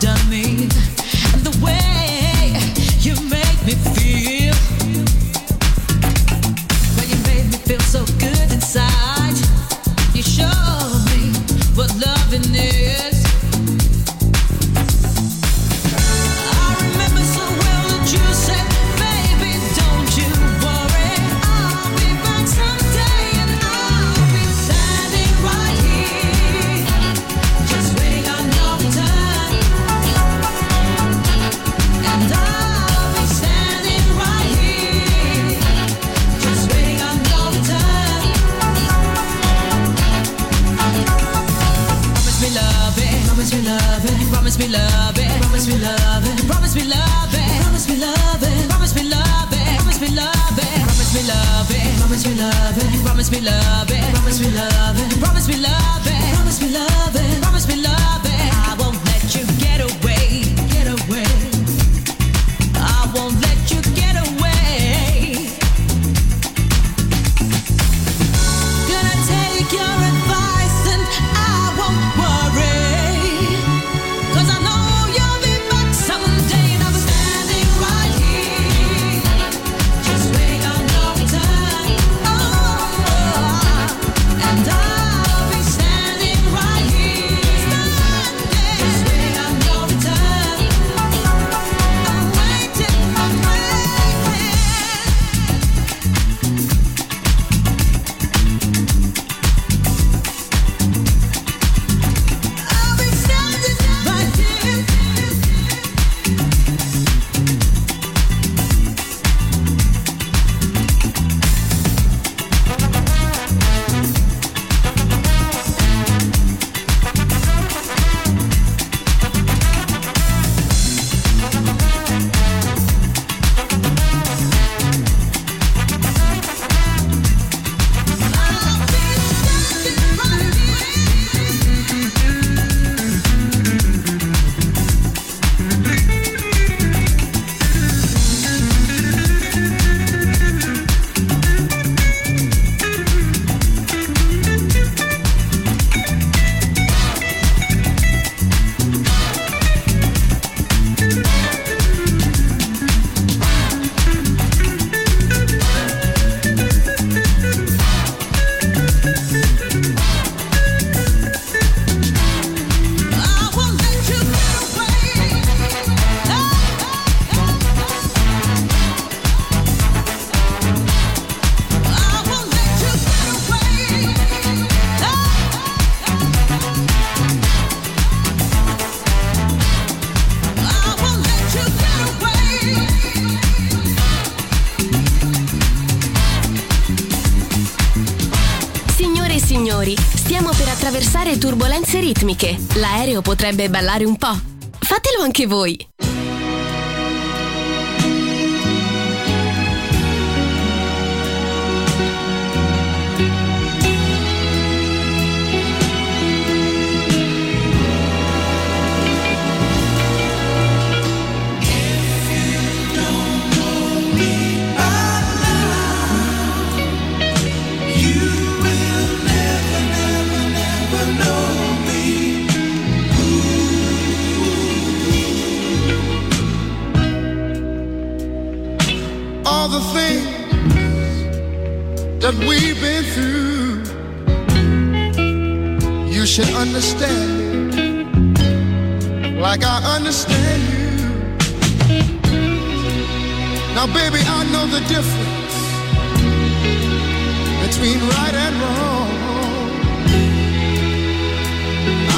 done me. o potrebbe ballare un po'. Fatelo anche voi! that we've been through, you should understand me like I understand you. Now, baby, I know the difference between right and wrong.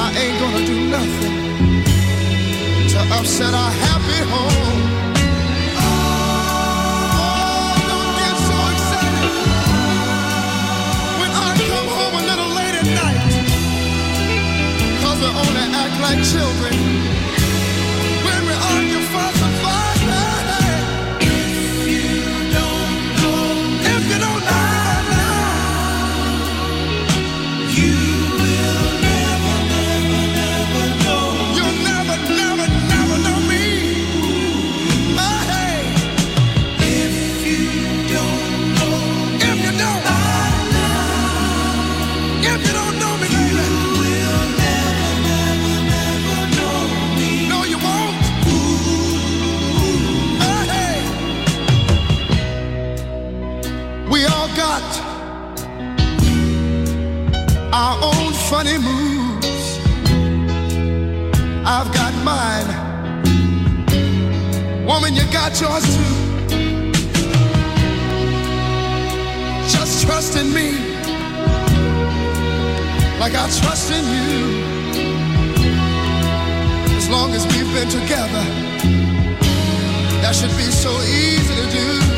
I ain't gonna do nothing to upset our happy home. wanna act like children. mine. Woman, you got yours too. Just trust in me like I trust in you. As long as we've been together, that should be so easy to do.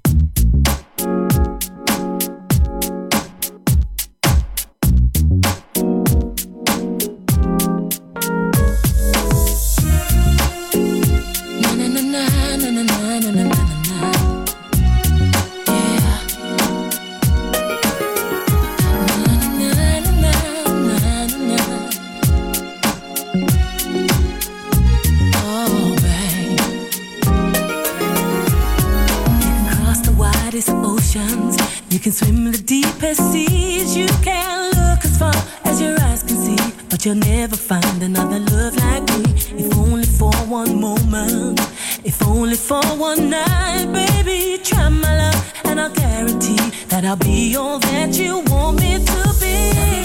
But you'll never find another love like me. If only for one moment. If only for one night. Baby, try my love. And I'll guarantee that I'll be all that you want me to be.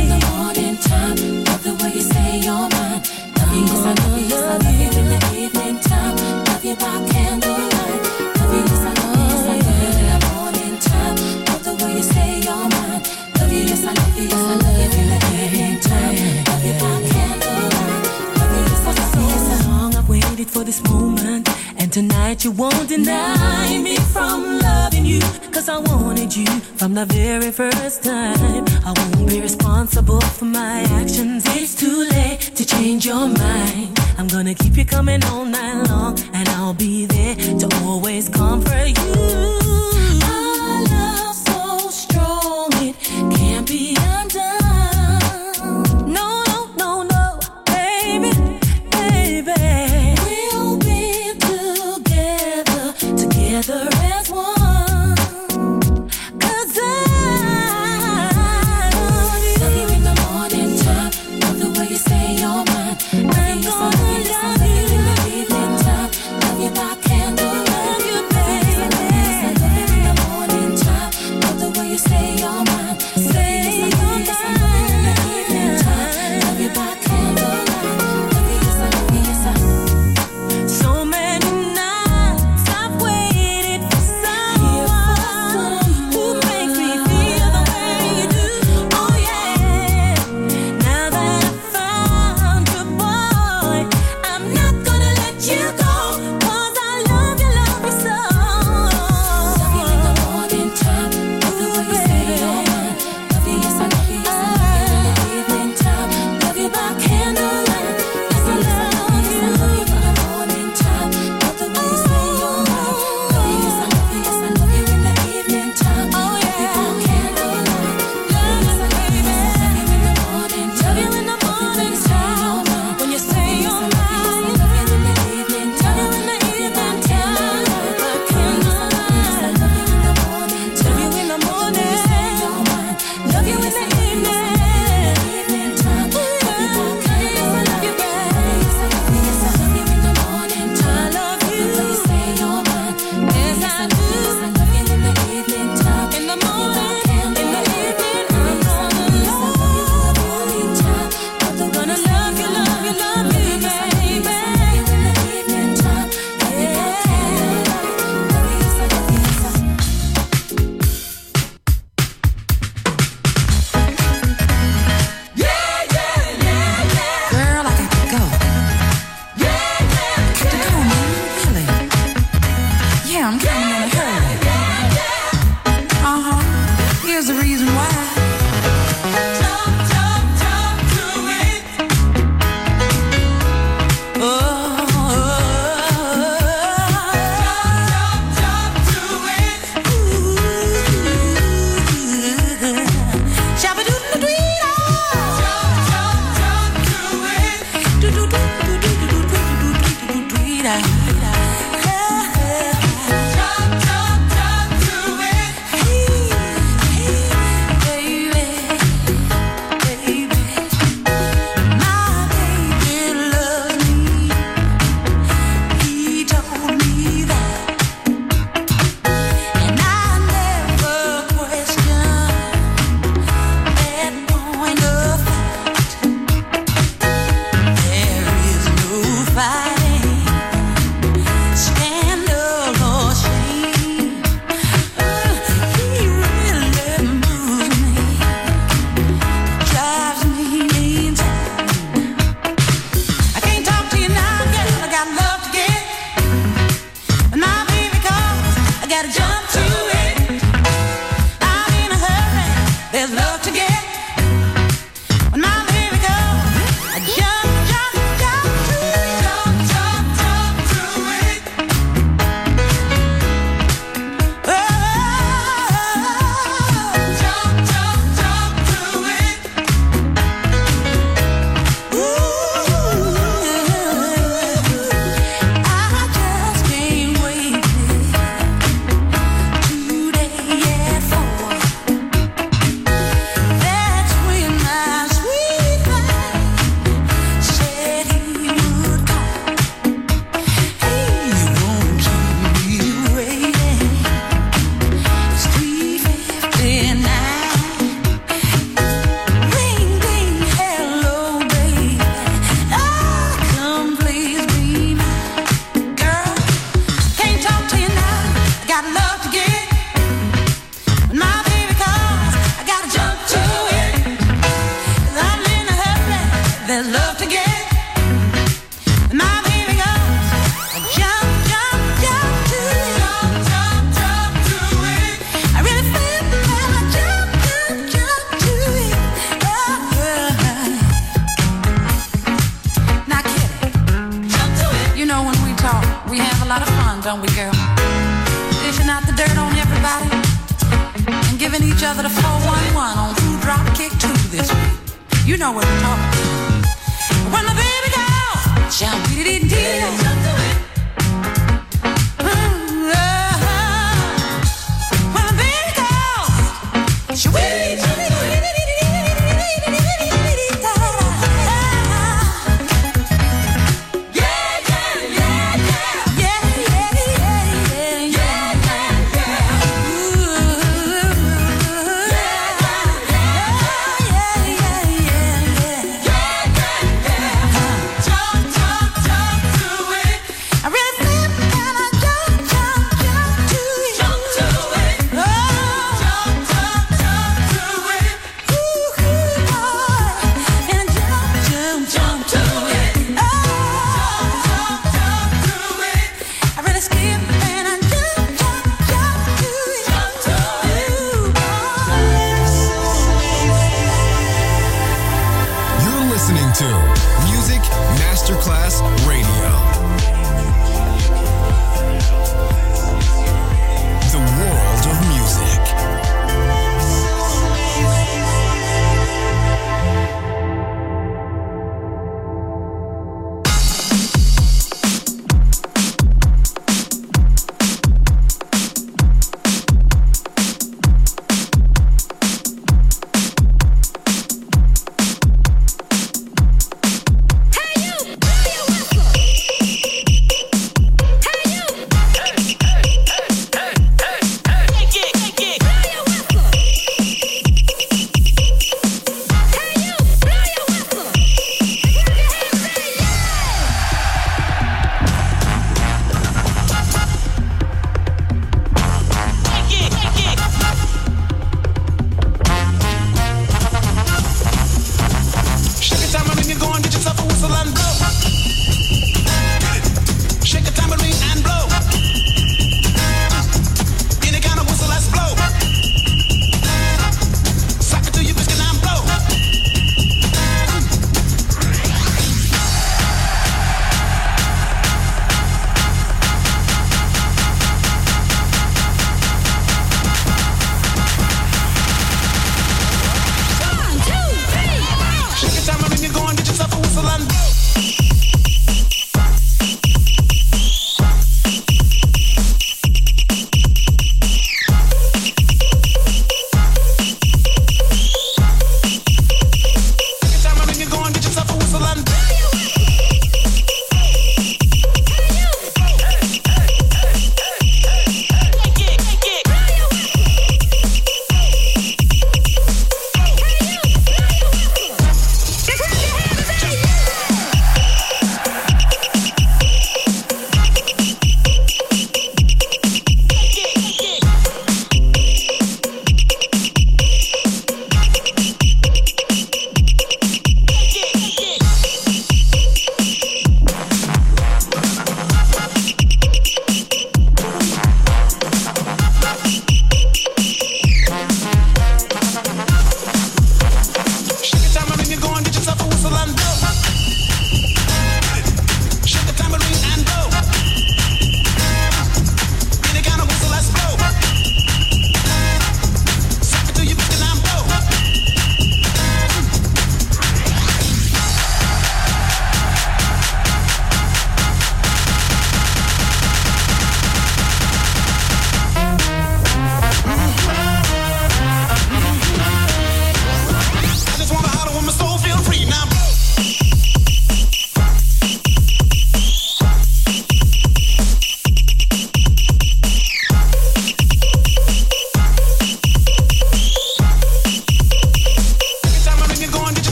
In the morning time. Love the way you say you're mine. Love you, yes, I love you, love you in the evening time. Love you by candlelight. Love you, yes, I love you, love you in the morning time. Love the way you say you're mine. Love love you, yes, I love you this moment. And tonight you won't deny me from loving you. Cause I wanted you from the very first time. I won't be responsible for my actions. It's too late to change your mind. I'm gonna keep you coming all night long. And I'll be there to always comfort you. gotta jump to